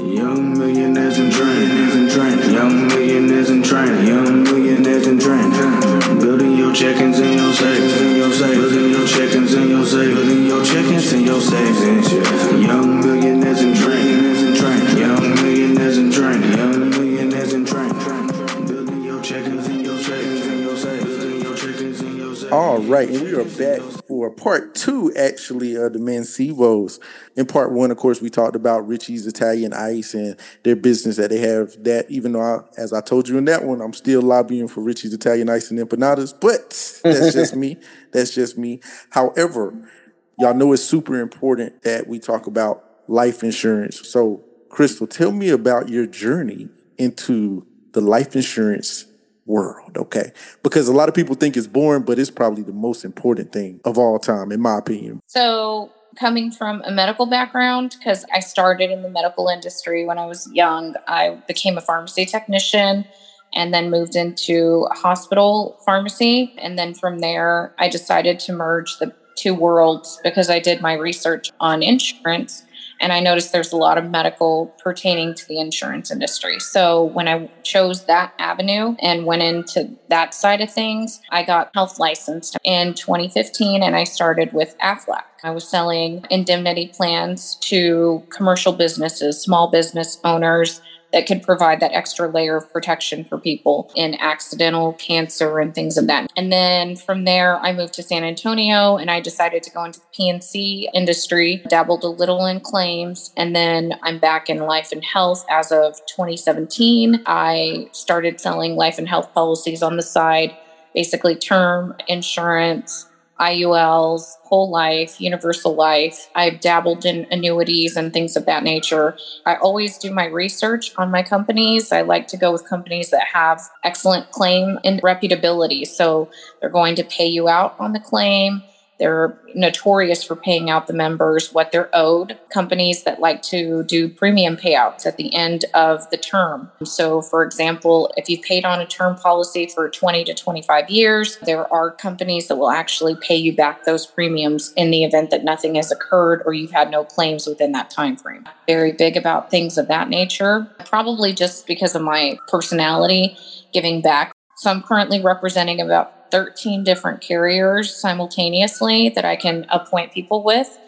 Young millionaires in training, in training. Young millionaires in training, young millionaires in training. Building your check-ins and your savings, and your savings, building your check-ins and your savings, building your check-ins and your savings. Young millionaires in training, in training. Young millionaires in training, young millionaires in training. Building your check-ins and your savings, and your savings, building your check-ins and your savings. All right, and we are back part two, actually, of the Mancebos. In part one, of course, we talked about Richie's Italian Ice and their business that they have. That even though, I, as I told you in that one, I'm still lobbying for Richie's Italian Ice and empanadas, but that's just me. That's just me. However, y'all know it's super important that we talk about life insurance. So, Crystal, tell me about your journey into the life insurance world, okay? Because a lot of people think it's boring, but it's probably the most important thing of all time, in my opinion. So, coming from a medical background, because I started in the medical industry when I was young, I became a pharmacy technician and then moved into hospital pharmacy. And then from there, I decided to merge the two worlds because I did my research on insurance and I noticed there's a lot of medical pertaining to the insurance industry. So when I chose that avenue and went into that side of things, I got health licensed in 2015 and I started with AFLAC. I was selling indemnity plans to commercial businesses, small business owners, that could provide that extra layer of protection for people in accidental cancer and things of that. And then from there, I moved to San Antonio and I decided to go into the P&C industry, dabbled a little in claims, and then I'm back in life and health as of 2017. I started selling life and health policies on the side, basically term insurance IULs, whole life, universal life. I've dabbled in annuities and things of that nature. I always do my research on my companies. I like to go with companies that have excellent claim and reputability. So they're going to pay you out on the claim. They're notorious for paying out the members what they're owed. Companies that like to do premium payouts at the end of the term. So, for example, if you've paid on a term policy for 20 to 25 years, there are companies that will actually pay you back those premiums in the event that nothing has occurred or you've had no claims within that time frame. Very big about things of that nature, probably just because of my personality giving back. So, I'm currently representing about 13 different carriers simultaneously that I can appoint people with.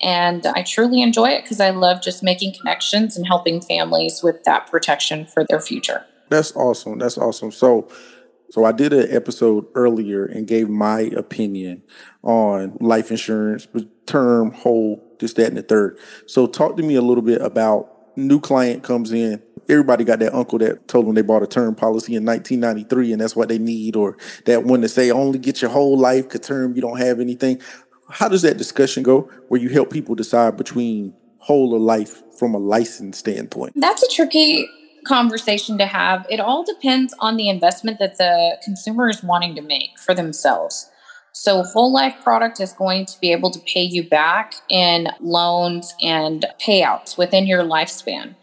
And I truly enjoy it because I love just making connections and helping families with that protection for their future. That's awesome. That's awesome. So, so I did an episode earlier and gave my opinion on life insurance, term, whole, this, that, and the third. So, talk to me a little bit about new client comes in everybody got that uncle that told them they bought a term policy in 1993 and that's what they need, or that one to say only get your whole life, term you don't have anything. How does that discussion go where you help people decide between whole or life from a license standpoint? That's a tricky conversation to have. It all depends on the investment that the consumer is wanting to make for themselves. So, whole life product is going to be able to pay you back in loans and payouts within your lifespan.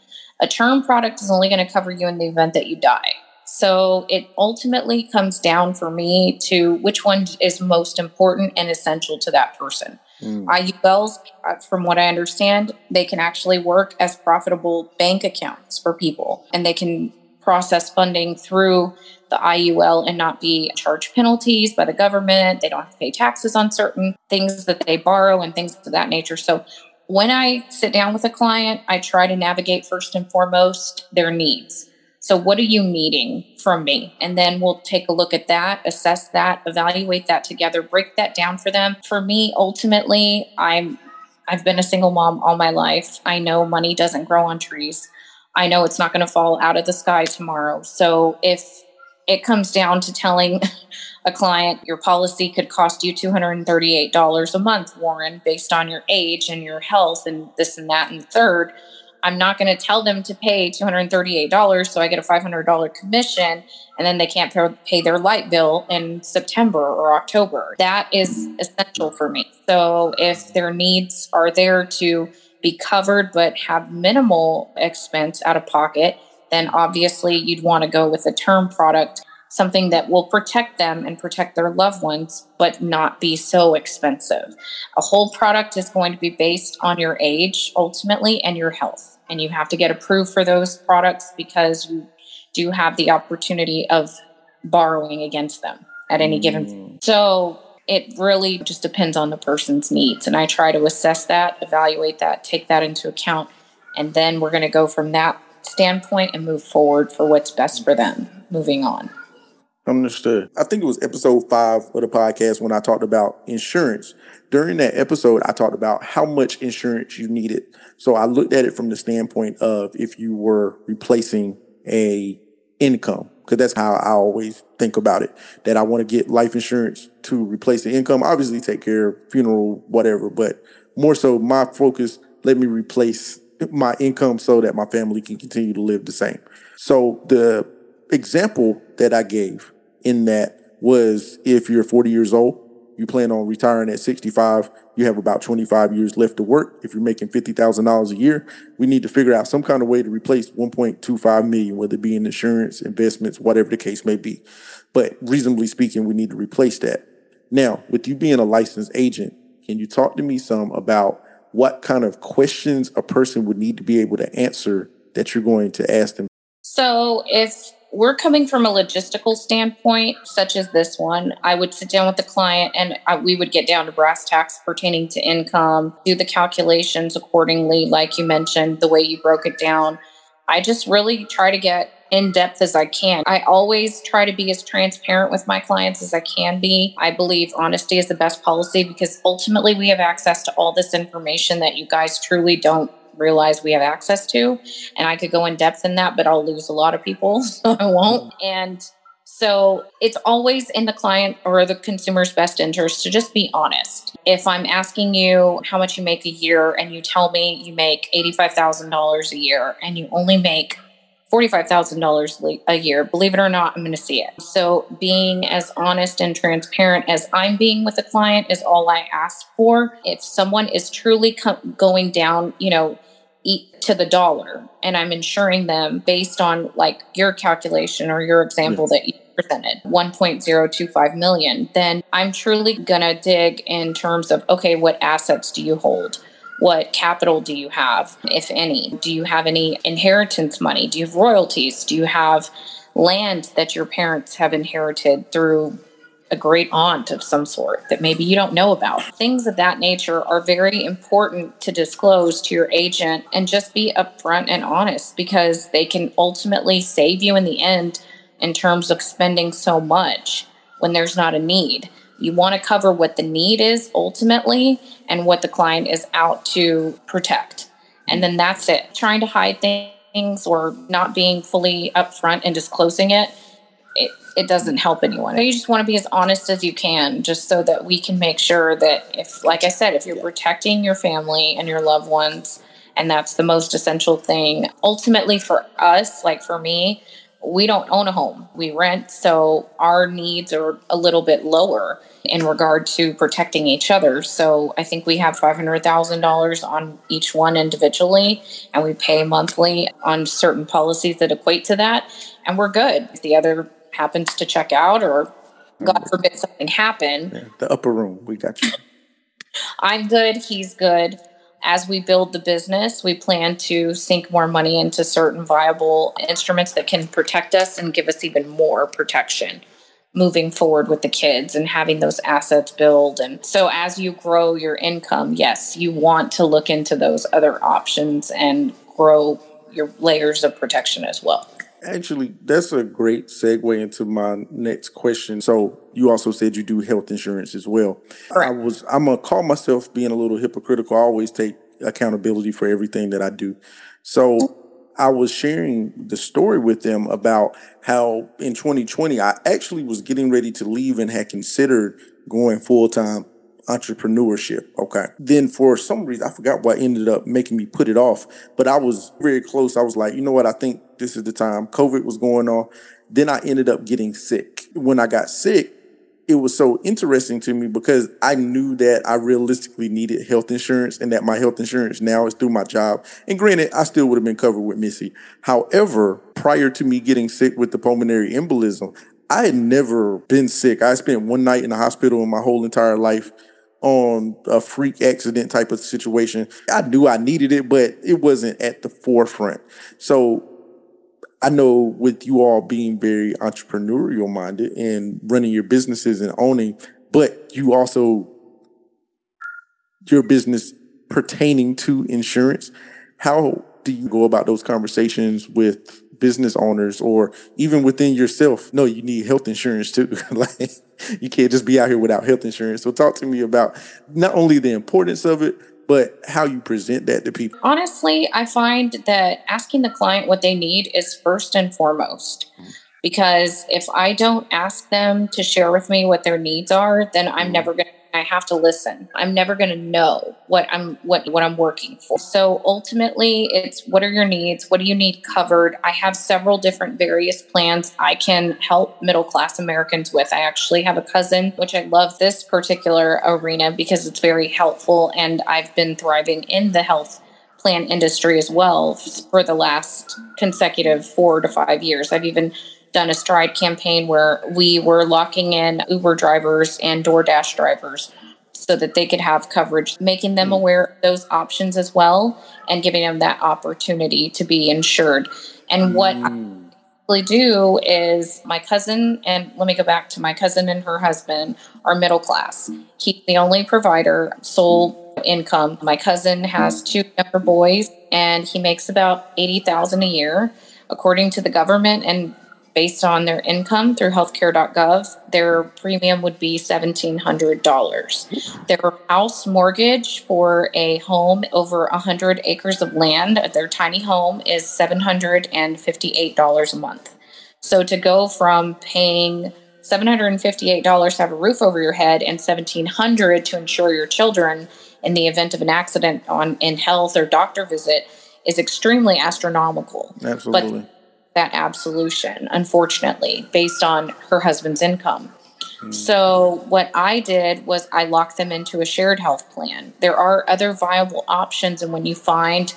A term product is only going to cover you in the event that you die. So it ultimately comes down for me to which one is most important and essential to that person. Mm. IULs, uh, from what I understand, they can actually work as profitable bank accounts for people and they can process funding through the IUL and not be charged penalties by the government. They don't have to pay taxes on certain things that they borrow and things of that nature. So when I sit down with a client, I try to navigate first and foremost their needs. So, what are you needing from me? And then we'll take a look at that, assess that, evaluate that together, break that down for them. For me, ultimately, I'm I've been a single mom all my life. I know money doesn't grow on trees. I know it's not going to fall out of the sky tomorrow. So, if it comes down to telling a client, your policy could cost you $238 a month, Warren, based on your age and your health and this and that and third. I'm not going to tell them to pay $238 so I get a $500 commission and then they can't pay their light bill in September or October. That is essential for me. So if their needs are there to be covered but have minimal expense out of pocket, then obviously you'd want to go with a term product something that will protect them and protect their loved ones, but not be so expensive. A whole product is going to be based on your age ultimately and your health. and you have to get approved for those products because you do have the opportunity of borrowing against them at any given. Mm. So it really just depends on the person's needs. And I try to assess that, evaluate that, take that into account. And then we're going to go from that standpoint and move forward for what's best for them moving on. Understood. I think it was episode five of the podcast when I talked about insurance. During that episode, I talked about how much insurance you needed. So I looked at it from the standpoint of if you were replacing a income, because that's how I always think about it. That I want to get life insurance to replace the income. Obviously, take care of funeral, whatever, but more so, my focus let me replace my income so that my family can continue to live the same. So the example that I gave in that was if you're 40 years old, you plan on retiring at 65, you have about 25 years left to work. If you're making $50,000 a year, we need to figure out some kind of way to replace 1.25 million, whether it be in insurance, investments, whatever the case may be. But reasonably speaking, we need to replace that. Now, with you being a licensed agent, can you talk to me some about what kind of questions a person would need to be able to answer that you're going to ask them? So if we're coming from a logistical standpoint, such as this one, I would sit down with the client and I, we would get down to brass tacks pertaining to income, do the calculations accordingly, like you mentioned, the way you broke it down. I just really try to get in depth as I can. I always try to be as transparent with my clients as I can be. I believe honesty is the best policy because ultimately we have access to all this information that you guys truly don't realize we have access to. And I could go in depth in that, but I'll lose a lot of people, so I won't. Mm. And so it's always in the client or the consumer's best interest to just be honest. If I'm asking you how much you make a year and you tell me you make $85,000 a year and you only make $45,000 a year. Believe it or not, I'm going to see it. So, being as honest and transparent as I'm being with a client is all I ask for. If someone is truly co- going down, you know, eat to the dollar and I'm insuring them based on like your calculation or your example that you presented 1.025 million, then I'm truly going to dig in terms of okay, what assets do you hold? What capital do you have, if any? Do you have any inheritance money? Do you have royalties? Do you have land that your parents have inherited through a great aunt of some sort that maybe you don't know about? Things of that nature are very important to disclose to your agent and just be upfront and honest because they can ultimately save you in the end in terms of spending so much when there's not a need. You want to cover what the need is ultimately and what the client is out to protect. And then that's it. Trying to hide things or not being fully upfront and disclosing it, it, it doesn't help anyone. You just want to be as honest as you can, just so that we can make sure that if, like I said, if you're protecting your family and your loved ones, and that's the most essential thing. Ultimately, for us, like for me, we don't own a home, we rent. So our needs are a little bit lower in regard to protecting each other. So I think we have $500,000 on each one individually, and we pay monthly on certain policies that equate to that. And we're good. The other happens to check out or God mm. forbid something happen. Yeah, the upper room, we got you. I'm good, he's good as we build the business, we plan to sink more money into certain viable instruments that can protect us and give us even more protection moving forward with the kids and having those assets build. And so, as you grow your income, yes, you want to look into those other options and grow your layers of protection as well. Actually, that's a great segue into my next question. So, you also said you do health insurance as well. Correct. I was I'm gonna call myself being a little hypocritical. I always take accountability for everything that I do. So, I was sharing the story with them about how in 2020 I actually was getting ready to leave and had considered going full time entrepreneurship. Okay. Then for some reason, I forgot what ended up making me put it off, but I was very close. I was like, you know what? I think this is the time. COVID was going on. Then I ended up getting sick. When I got sick, it was so interesting to me because I knew that I realistically needed health insurance and that my health insurance now is through my job. And granted, I still would have been covered with Missy. However, prior to me getting sick with the pulmonary embolism, I had never been sick. I spent one night in the hospital in my whole entire life on a freak accident type of situation. I knew I needed it, but it wasn't at the forefront. So I know with you all being very entrepreneurial minded and running your businesses and owning, but you also your business pertaining to insurance. How do you go about those conversations with business owners or even within yourself? No, you need health insurance too. like you can't just be out here without health insurance. So talk to me about not only the importance of it, but how you present that to people. Honestly, I find that asking the client what they need is first and foremost. Because if I don't ask them to share with me what their needs are, then I'm mm. never going to I have to listen. I'm never going to know what I'm what what I'm working for. So ultimately, it's what are your needs? What do you need covered? I have several different various plans I can help middle class Americans with. I actually have a cousin which I love this particular arena because it's very helpful and I've been thriving in the health plan industry as well for the last consecutive 4 to 5 years. I've even done a stride campaign where we were locking in Uber drivers and DoorDash drivers so that they could have coverage, making them hmm. aware of those options as well and giving them that opportunity to be insured. And what mm. I hmm. do is my cousin, and let me go back to my cousin and her husband are middle class. He's the only provider, sole income. My cousin has two younger boys and he makes about 80,000 a year according to the government and based on their income through healthcare.gov, their premium would be $1,700. Their house mortgage for a home over 100 acres of land, their tiny home, is $758 a month. So to go from paying $758 to have a roof over your head and $1,700 to insure your children in the event of an accident on in health or doctor visit is extremely astronomical. Absolutely. But that absolution, unfortunately, based on her husband's income. Hmm. So what I did was I locked them into a shared health plan. There are other viable options and when you find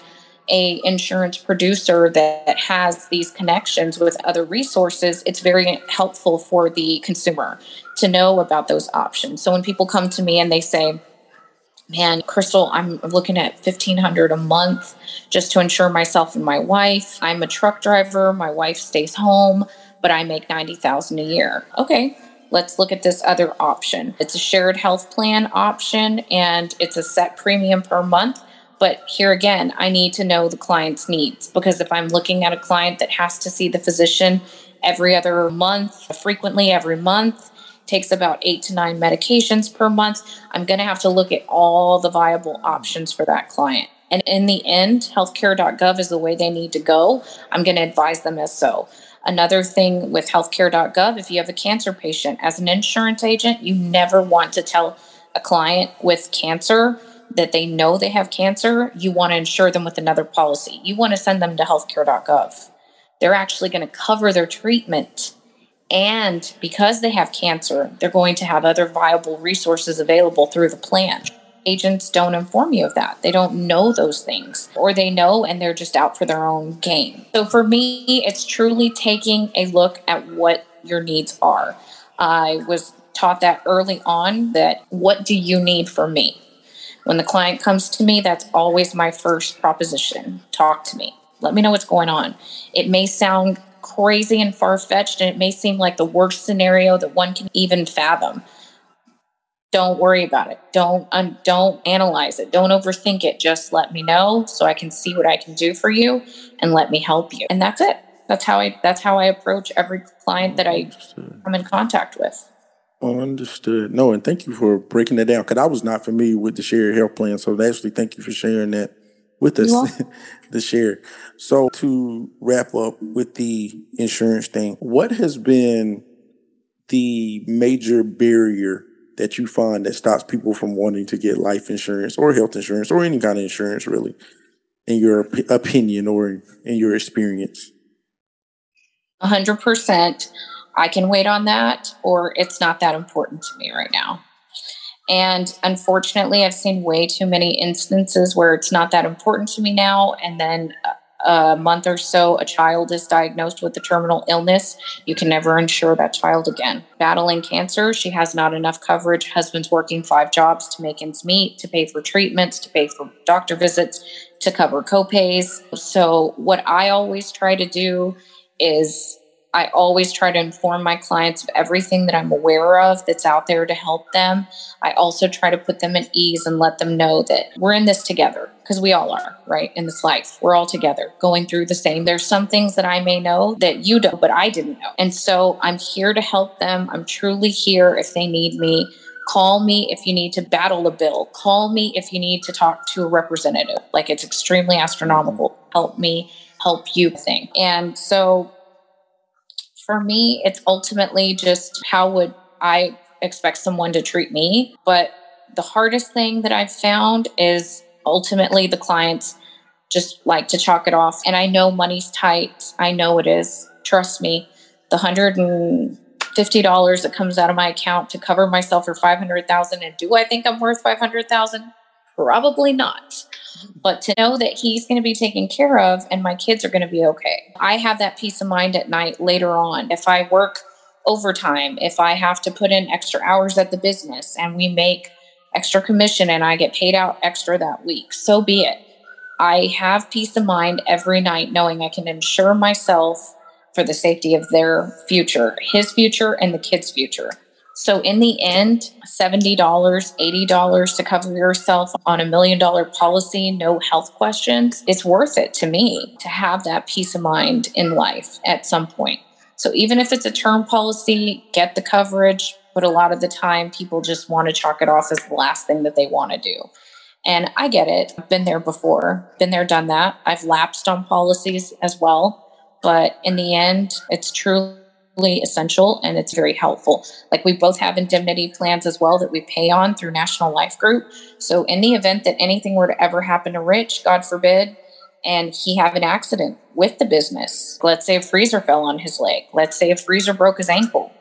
a insurance producer that has these connections with other resources, it's very helpful for the consumer to know about those options. So when people come to me and they say, man, Crystal, I'm looking at 1500 a month just to insure myself and my wife. I'm a truck driver. My wife stays home, but I make 90,000 a year. Okay. Let's look at this other option. It's a shared health plan option and it's a set premium per month. But here again, I need to know the client's needs because if I'm looking at a client that has to see the physician every other month, frequently every month, takes about eight to nine medications per month. I'm going to have to look at all the viable options for that client. And in the end, healthcare.gov is the way they need to go. I'm going to advise them as so. Another thing with healthcare.gov, if you have a cancer patient, as an insurance agent, you never want to tell a client with cancer that they know they have cancer. You want to insure them with another policy. You want to send them to healthcare.gov. They're actually going to cover their treatment and because they have cancer, they're going to have other viable resources available through the plan. Agents don't inform you of that. They don't know those things, or they know and they're just out for their own game. So for me, it's truly taking a look at what your needs are. I was taught that early on that what do you need from me? When the client comes to me, that's always my first proposition. Talk to me. Let me know what's going on. It may sound crazy and far fetched, and it may seem like the worst scenario that one can even fathom. Don't worry about it. Don't um, don't analyze it. Don't overthink it. Just let me know so I can see what I can do for you and let me help you. And that's it. That's how I that's how I approach every client that I come in contact with. Understood. No, and thank you for breaking that down because I was not familiar with the shared health plan. So actually, thank you for sharing that with us the share. So to wrap up with the insurance thing, what has been the major barrier that you find that stops people from wanting to get life insurance or health insurance or any kind of insurance really in your op- opinion or in your experience? 100%. I can wait on that or it's not that important to me right now. And unfortunately, I've seen way too many instances where it's not that important to me now. And then uh, a month or so a child is diagnosed with a terminal illness, you can never insure that child again. Battling cancer, she has not enough coverage. Husband's working five jobs to make ends meet, to pay for treatments, to pay for doctor visits, to cover copays. So, what I always try to do is I always try to inform my clients of everything that I'm aware of that's out there to help them. I also try to put them at ease and let them know that we're in this together because we all are, right? In this life, we're all together going through the same. There's some things that I may know that you don't, but I didn't know. And so I'm here to help them. I'm truly here if they need me. Call me if you need to battle a bill. Call me if you need to talk to a representative. Like it's extremely astronomical. Help me help you thing. And so for me, it's ultimately just how would I expect someone to treat me? But the hardest thing that I've found is ultimately the clients just like to chalk it off. And I know money's tight. I know it is. Trust me. The hundred and fifty dollars that comes out of my account to cover myself for five hundred thousand. And do I think I'm worth five hundred thousand? Probably not. But to know that he's going to be taken care of and my kids are going to be okay. I have that peace of mind at night later on. If I work overtime, if I have to put in extra hours at the business and we make extra commission and I get paid out extra that week, so be it. I have peace of mind every night knowing I can insure myself for the safety of their future, his future, and the kids' future. So, in the end, $70, $80 to cover yourself on a million dollar policy, no health questions, it's worth it to me to have that peace of mind in life at some point. So, even if it's a term policy, get the coverage. But a lot of the time, people just want to chalk it off as the last thing that they want to do. And I get it. I've been there before, been there, done that. I've lapsed on policies as well. But in the end, it's truly essential and it's very helpful. Like we both have indemnity plans as well that we pay on through National Life Group. So in the event that anything were to ever happen to Rich, God forbid, and he have an accident with the business, let's say a freezer fell on his leg, let's say a freezer broke his ankle.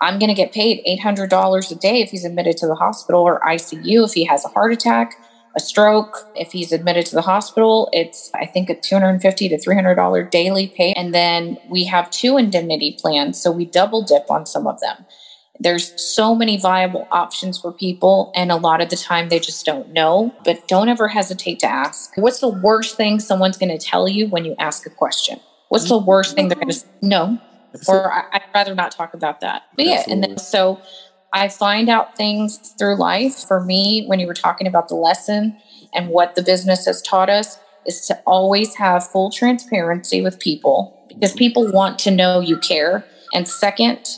I'm going to get paid $800 a day if he's admitted to the hospital or ICU if he has a heart attack a stroke. If he's admitted to the hospital, it's, I think, a 250 to $300 daily pay. And then we have two indemnity plans. So we double dip on some of them. There's so many viable options for people, and a lot of the time they just don't know. But don't ever hesitate to ask. What's the worst thing someone's going to tell you when you ask a question? What's the worst thing they're going to say? No. Or I'd rather not talk about that. But yeah, and then so I find out things through life. For me, when you were talking about the lesson and what the business has taught us, is to always have full transparency with people because mm-hmm. people want to know you care. And second,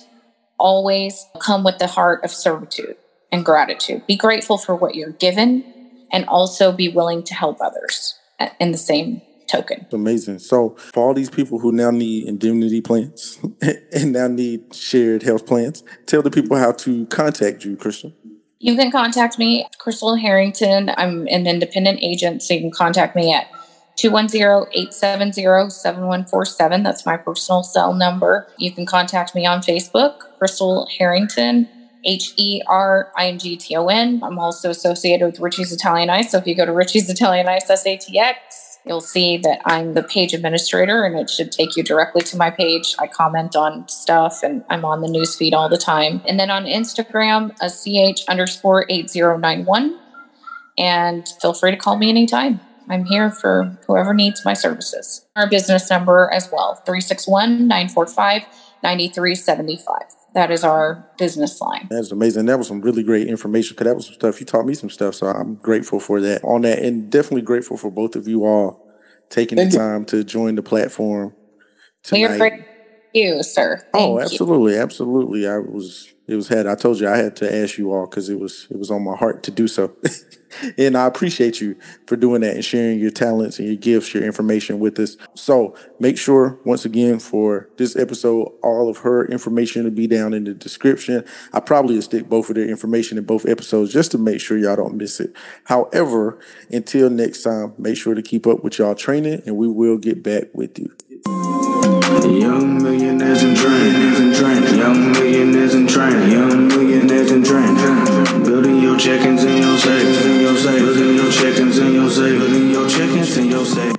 always come with the heart of servitude and gratitude. Be grateful for what you're given and also be willing to help others in the same token. Amazing. So for all these people who now need indemnity plans and now need shared health plans, tell the people how to contact you, Crystal. You can contact me, Crystal Herington. I'm an independent agent, so you can contact me at 210-870-7147. That's my personal cell number. You can contact me on Facebook, Crystal Herington. H E R I N G T O N. I'm also associated with Richie's Italian Ice. So if you go to Richie's Italian Ice SATX, you'll see that I'm the page administrator and it should take you directly to my page. I comment on stuff and I'm on the newsfeed all the time. And then on Instagram, a CH underscore 8091. And feel free to call me anytime. I'm here for whoever needs my services. Our business number as well 361 945 9375 that is our business line. That's amazing. That was some really great information because that was some stuff you taught me some stuff. So I'm grateful for that on that, and definitely grateful for both of you all taking the time to join the platform. Tonight. We are great. You, sir. Oh, Thank oh, absolutely, you. absolutely. I was. It was had. I told you I had to ask you all because it was. It was on my heart to do so. and I appreciate you for doing that and sharing your talents and your gifts, your information with us. So make sure, once again, for this episode, all of her information will be down in the description. I probably stick both of their information in both episodes just to make sure y'all don't miss it. However, until next time, make sure to keep up with y'all training and we will get back with you. Young millionaires and millionaires and train. Young millionaires and train. Young millionaires and train. Building your check-ins and your savings and your savings Building your check-ins and your savings and your check-ins and your savings.